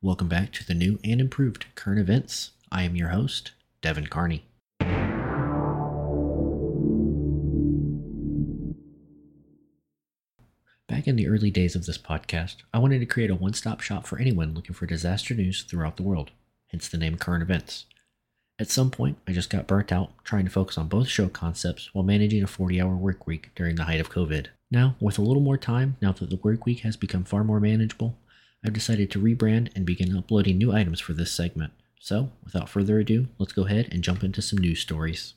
Welcome back to the new and improved current events. I am your host, Devin Carney. Back in the early days of this podcast, I wanted to create a one stop shop for anyone looking for disaster news throughout the world, hence the name Current Events. At some point, I just got burnt out trying to focus on both show concepts while managing a 40 hour work week during the height of COVID. Now, with a little more time, now that the work week has become far more manageable, I've decided to rebrand and begin uploading new items for this segment. So, without further ado, let's go ahead and jump into some news stories.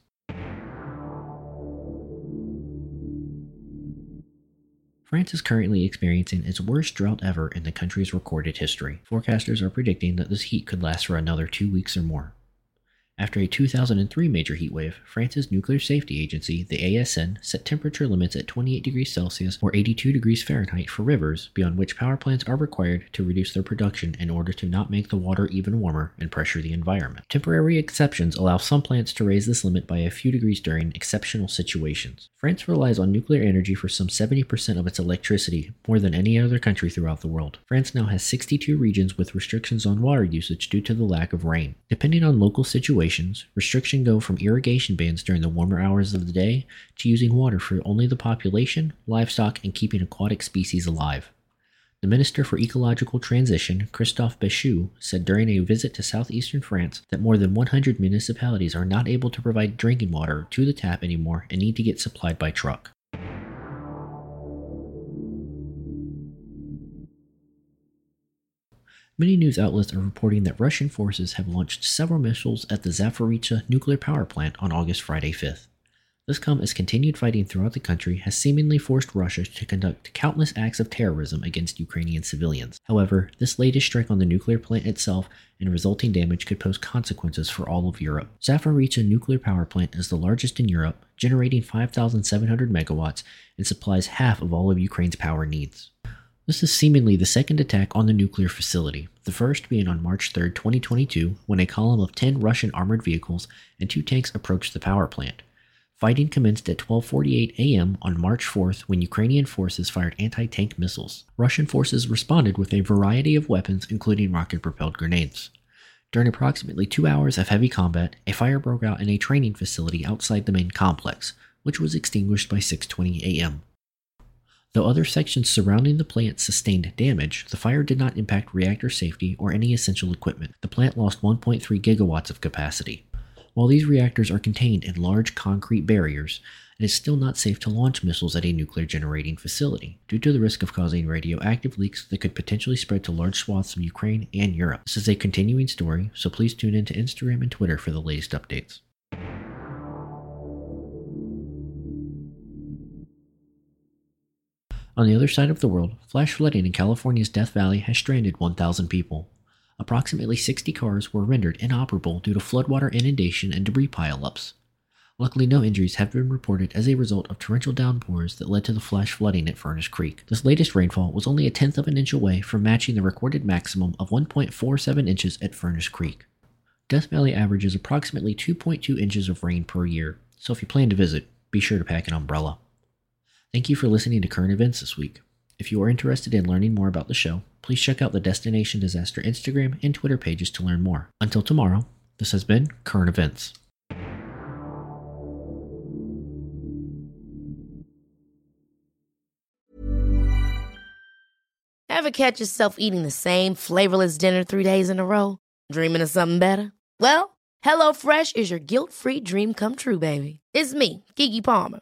France is currently experiencing its worst drought ever in the country's recorded history. Forecasters are predicting that this heat could last for another two weeks or more. After a 2003 major heat wave, France's nuclear safety agency, the ASN, set temperature limits at 28 degrees Celsius or 82 degrees Fahrenheit for rivers beyond which power plants are required to reduce their production in order to not make the water even warmer and pressure the environment. Temporary exceptions allow some plants to raise this limit by a few degrees during exceptional situations. France relies on nuclear energy for some 70% of its electricity, more than any other country throughout the world. France now has 62 regions with restrictions on water usage due to the lack of rain. Depending on local situations, situations, restrictions go from irrigation bans during the warmer hours of the day to using water for only the population, livestock, and keeping aquatic species alive. The Minister for Ecological Transition, Christophe Béchu, said during a visit to southeastern France that more than 100 municipalities are not able to provide drinking water to the tap anymore and need to get supplied by truck. Many news outlets are reporting that Russian forces have launched several missiles at the Zaporizhzhia nuclear power plant on August Friday 5th. This comes as continued fighting throughout the country has seemingly forced Russia to conduct countless acts of terrorism against Ukrainian civilians. However, this latest strike on the nuclear plant itself and resulting damage could pose consequences for all of Europe. Zaporizhzhia nuclear power plant is the largest in Europe, generating 5,700 megawatts and supplies half of all of Ukraine's power needs. This is seemingly the second attack on the nuclear facility, the first being on March 3, 2022, when a column of 10 Russian armored vehicles and two tanks approached the power plant. Fighting commenced at 12:48 a.m. on March 4th when Ukrainian forces fired anti-tank missiles. Russian forces responded with a variety of weapons including rocket-propelled grenades. During approximately 2 hours of heavy combat, a fire broke out in a training facility outside the main complex, which was extinguished by 6:20 a.m. Though other sections surrounding the plant sustained damage, the fire did not impact reactor safety or any essential equipment. The plant lost 1.3 gigawatts of capacity. While these reactors are contained in large concrete barriers, it is still not safe to launch missiles at a nuclear generating facility, due to the risk of causing radioactive leaks that could potentially spread to large swaths of Ukraine and Europe. This is a continuing story, so please tune in to Instagram and Twitter for the latest updates. On the other side of the world, flash flooding in California's Death Valley has stranded 1,000 people. Approximately 60 cars were rendered inoperable due to floodwater inundation and debris pileups. Luckily, no injuries have been reported as a result of torrential downpours that led to the flash flooding at Furnace Creek. This latest rainfall was only a tenth of an inch away from matching the recorded maximum of 1.47 inches at Furnace Creek. Death Valley averages approximately 2.2 inches of rain per year, so if you plan to visit, be sure to pack an umbrella. Thank you for listening to Current Events this week. If you are interested in learning more about the show, please check out the Destination Disaster Instagram and Twitter pages to learn more. Until tomorrow, this has been Current Events. Ever catch yourself eating the same flavorless dinner three days in a row? Dreaming of something better? Well, HelloFresh is your guilt free dream come true, baby. It's me, Gigi Palmer.